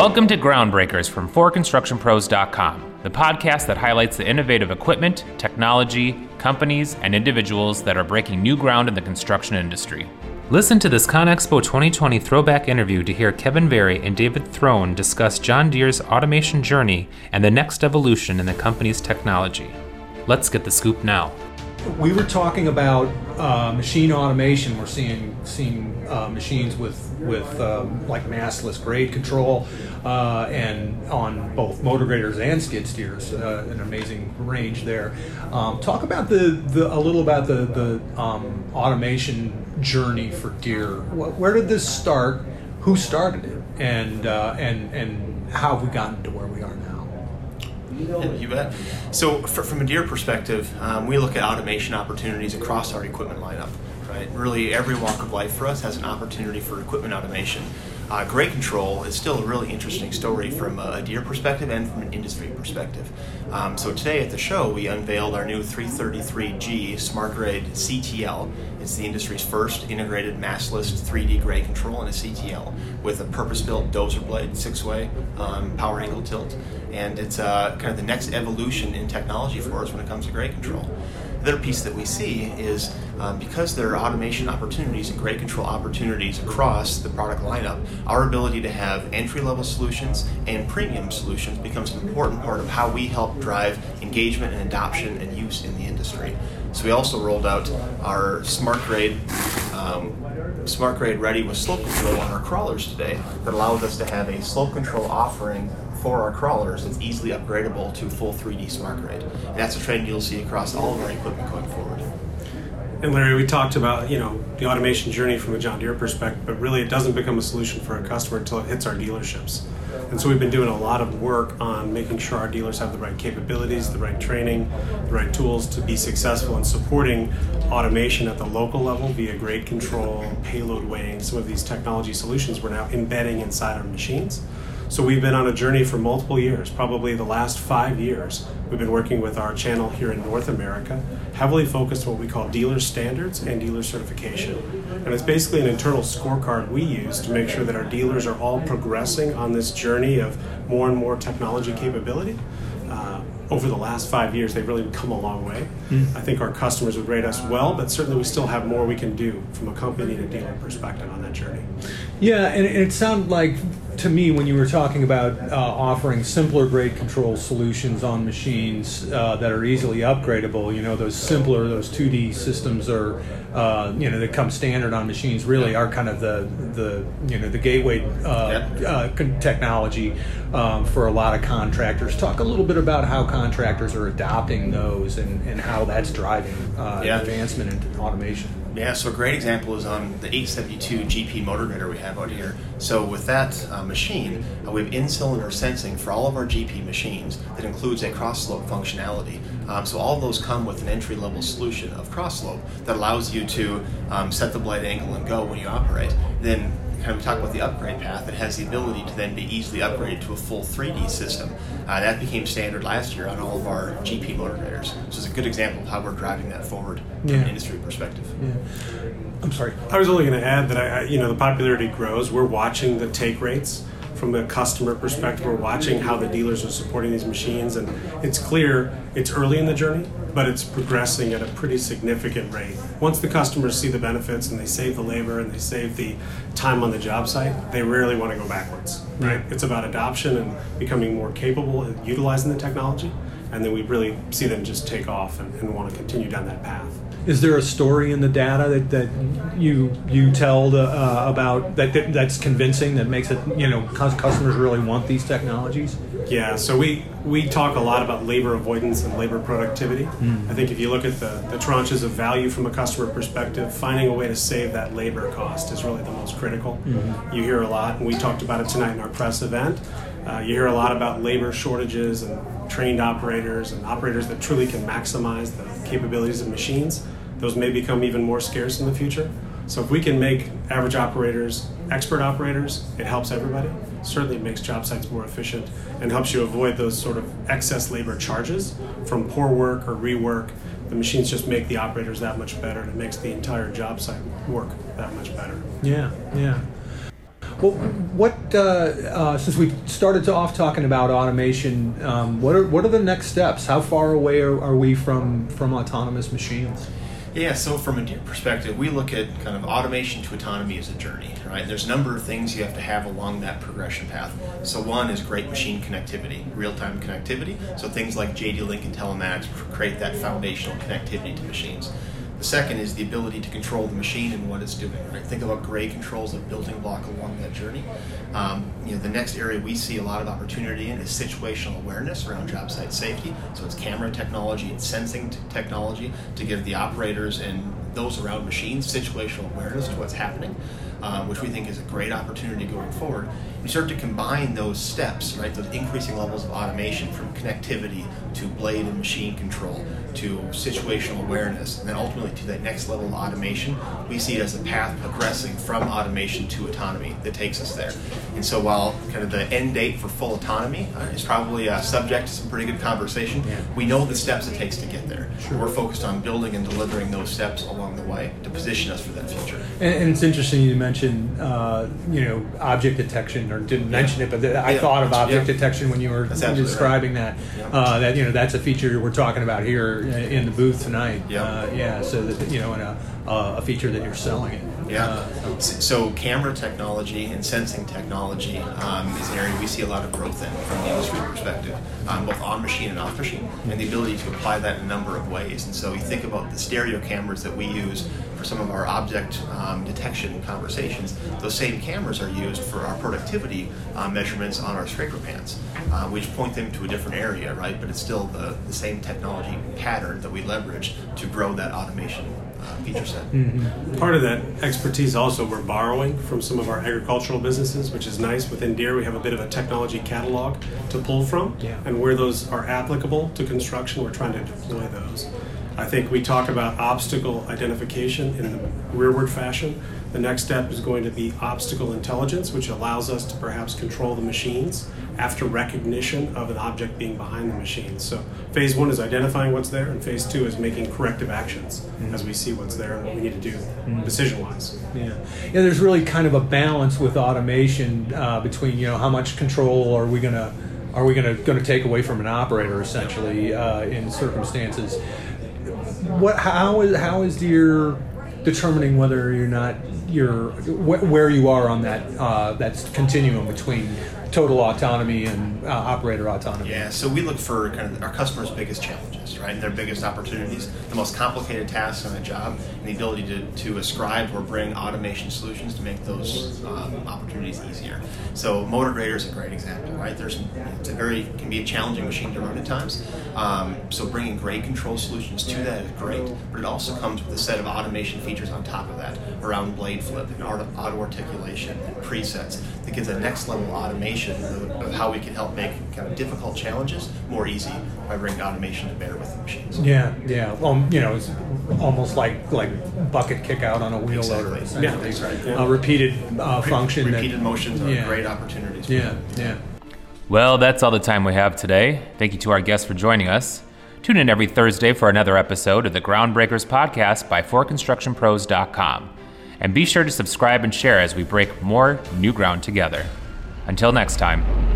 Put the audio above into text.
Welcome to Groundbreakers from ForConstructionPros.com, the podcast that highlights the innovative equipment, technology, companies, and individuals that are breaking new ground in the construction industry. Listen to this ConExpo 2020 throwback interview to hear Kevin Very and David Throne discuss John Deere's automation journey and the next evolution in the company's technology. Let's get the scoop now. We were talking about uh, machine automation. We're seeing seeing uh, machines with with um, like mastless grade control, uh, and on both motor graders and skid steers, uh, an amazing range there. Um, talk about the, the a little about the the um, automation journey for Deere. Where did this start? Who started it? And uh, and and how have we gotten to where we are now? You bet. So, for, from a Deere perspective, um, we look at automation opportunities across our equipment lineup. Right, really, every walk of life for us has an opportunity for equipment automation. Uh, grade control is still a really interesting story from a Deere perspective and from an industry perspective. Um, so today at the show, we unveiled our new 333G Smart Grade CTL. It's the industry's first integrated mastless 3D grade control in a CTL with a purpose-built dozer blade, six-way um, power angle tilt, and it's uh, kind of the next evolution in technology for us when it comes to grade control. The other piece that we see is um, because there are automation opportunities and grade control opportunities across the product lineup, our ability to have entry level solutions and premium solutions becomes an important part of how we help drive engagement and adoption and use in the industry. So we also rolled out our smart grade. Um, smart grade ready with slope control on our crawlers today that allows us to have a slope control offering for our crawlers that's easily upgradable to full 3D smart grade. And that's a trend you'll see across all of our equipment going forward. And Larry, we talked about you know the automation journey from a John Deere perspective, but really it doesn't become a solution for a customer until it hits our dealerships. And so we've been doing a lot of work on making sure our dealers have the right capabilities, the right training, the right tools to be successful in supporting automation at the local level via grade control, payload weighing, some of these technology solutions we're now embedding inside our machines. So we've been on a journey for multiple years, probably the last five years. We've been working with our channel here in North America, heavily focused on what we call dealer standards and dealer certification. And it's basically an internal scorecard we use to make sure that our dealers are all progressing on this journey of more and more technology capability. Uh, over the last five years, they've really come a long way. Mm. I think our customers would rate us well, but certainly we still have more we can do from a company and a dealer perspective on that journey. Yeah, and it sounded like to me when you were talking about uh, offering simpler grade control solutions on machines uh, that are easily upgradable you know those simpler those 2d systems are uh, you know that come standard on machines really are kind of the the you know the gateway uh, uh, technology um, for a lot of contractors. Talk a little bit about how contractors are adopting those and, and how that's driving uh, yeah. advancement in automation yeah, so a great example is on the 872 GP motor grader we have out here. So with that uh, machine, uh, we have in-cylinder sensing for all of our GP machines that includes a cross-slope functionality. Um, so all those come with an entry-level solution of cross-slope that allows you to um, set the blade angle and go when you operate. Then kind of talk about the upgrade path, it has the ability to then be easily upgraded to a full 3D system. Uh, that became standard last year on all of our GP motor graders. So it's a good example of how we're driving that forward yeah. from an industry perspective. Yeah. I'm sorry. I was only going to add that I, you know, the popularity grows. We're watching the take rates from a customer perspective. We're watching how the dealers are supporting these machines, and it's clear it's early in the journey, but it's progressing at a pretty significant rate. Once the customers see the benefits and they save the labor and they save the time on the job site, they rarely want to go backwards. Right? It's about adoption and becoming more capable of utilizing the technology, and then we really see them just take off and, and want to continue down that path is there a story in the data that, that you you tell the, uh, about that, that, that's convincing that makes it you know customers really want these technologies? Yeah, so we we talk a lot about labor avoidance and labor productivity. Mm. I think if you look at the, the tranches of value from a customer perspective, finding a way to save that labor cost is really the most critical. Mm-hmm. You hear a lot, and we talked about it tonight in our press event. Uh, you hear a lot about labor shortages and trained operators and operators that truly can maximize the capabilities of machines. Those may become even more scarce in the future. So if we can make average operators expert operators, it helps everybody. Certainly makes job sites more efficient and helps you avoid those sort of excess labor charges from poor work or rework. The machines just make the operators that much better and it makes the entire job site work that much better. Yeah, yeah. Well, what uh, uh, since we started to off talking about automation, um, what are what are the next steps? How far away are, are we from from autonomous machines? Yeah, so from a Deere perspective, we look at kind of automation to autonomy as a journey, right? There's a number of things you have to have along that progression path. So one is great machine connectivity, real-time connectivity. So things like JD Link and telematics create that foundational connectivity to machines. The second is the ability to control the machine and what it's doing. Right? Think about grade controls, a building block along that journey. Um, you know, the next area we see a lot of opportunity in is situational awareness around job site safety. So it's camera technology and sensing t- technology to give the operators and those around machines situational awareness to what's happening, um, which we think is a great opportunity going forward. You start to combine those steps, right? Those increasing levels of automation from connectivity to blade and machine control to situational awareness, and then ultimately to that next level of automation, we see it as a path progressing from automation to autonomy that takes us there. And so, while kind of the end date for full autonomy uh, is probably uh, subject to some pretty good conversation, yeah. we know the steps it takes to get there. Sure. We're focused on building and delivering those steps along the way to position us for that future. And, and it's interesting you mentioned, uh, you know, object detection, or didn't yeah. mention it, but the, I yeah. thought of object detection when you were describing right. that. Uh, that you know, that's a feature we're talking about here in the booth tonight. Yep. Uh, yeah, so that you know, in a, uh, a feature that you're selling it. Yeah. Uh, so camera technology and sensing technology um, is an area we see a lot of growth in from the industry perspective, um, both on machine and off machine, and the ability to apply that in a number of ways. And so you think about the stereo cameras that we use for some of our object um, detection conversations. Those same cameras are used for our productivity uh, measurements on our scraper pans. Uh, we just point them to a different area, right? But it's still the, the same technology pattern that we leverage to grow that automation uh, feature set. Mm-hmm. Part of that expertise also we're borrowing from some of our agricultural businesses, which is nice. Within Deere, we have a bit of a technology catalog to pull from, yeah. and where those are applicable to construction, we're trying to deploy those. I think we talk about obstacle identification in the rearward fashion. The next step is going to be obstacle intelligence, which allows us to perhaps control the machines after recognition of an object being behind the machine. So phase one is identifying what's there, and phase two is making corrective actions mm-hmm. as we see what's there and what we need to do mm-hmm. decision-wise. Yeah, yeah. There's really kind of a balance with automation uh, between you know how much control are we gonna are we gonna gonna take away from an operator essentially uh, in circumstances. What how is how is your determining whether you're not you're wh- where you are on that uh, that continuum between total autonomy and uh, operator autonomy. Yeah, so we look for kind of our customers' biggest challenges, right? And their biggest opportunities, the most complicated tasks on a job, and the ability to, to ascribe or bring automation solutions to make those um, opportunities easier. So motor grader is a great example, right? There's it's a very can be a challenging machine to run at times. Um, so bringing grade control solutions to that is great, but it also comes with a set of automation features on top of that around blade flip and auto articulation and presets that gives a next level automation of, of, how we can help make kind of difficult challenges more easy by bringing automation to bear with the machines. Yeah, yeah. Well, you know, it's almost like like bucket kick out on a wheel exactly. loader. Yeah, that's right. Yeah. A repeated uh, function. Repeated that, motions are yeah. great opportunities. For. Yeah, yeah. Well, that's all the time we have today. Thank you to our guests for joining us. Tune in every Thursday for another episode of the Groundbreakers podcast by ForConstructionPros.com. And be sure to subscribe and share as we break more new ground together. Until next time.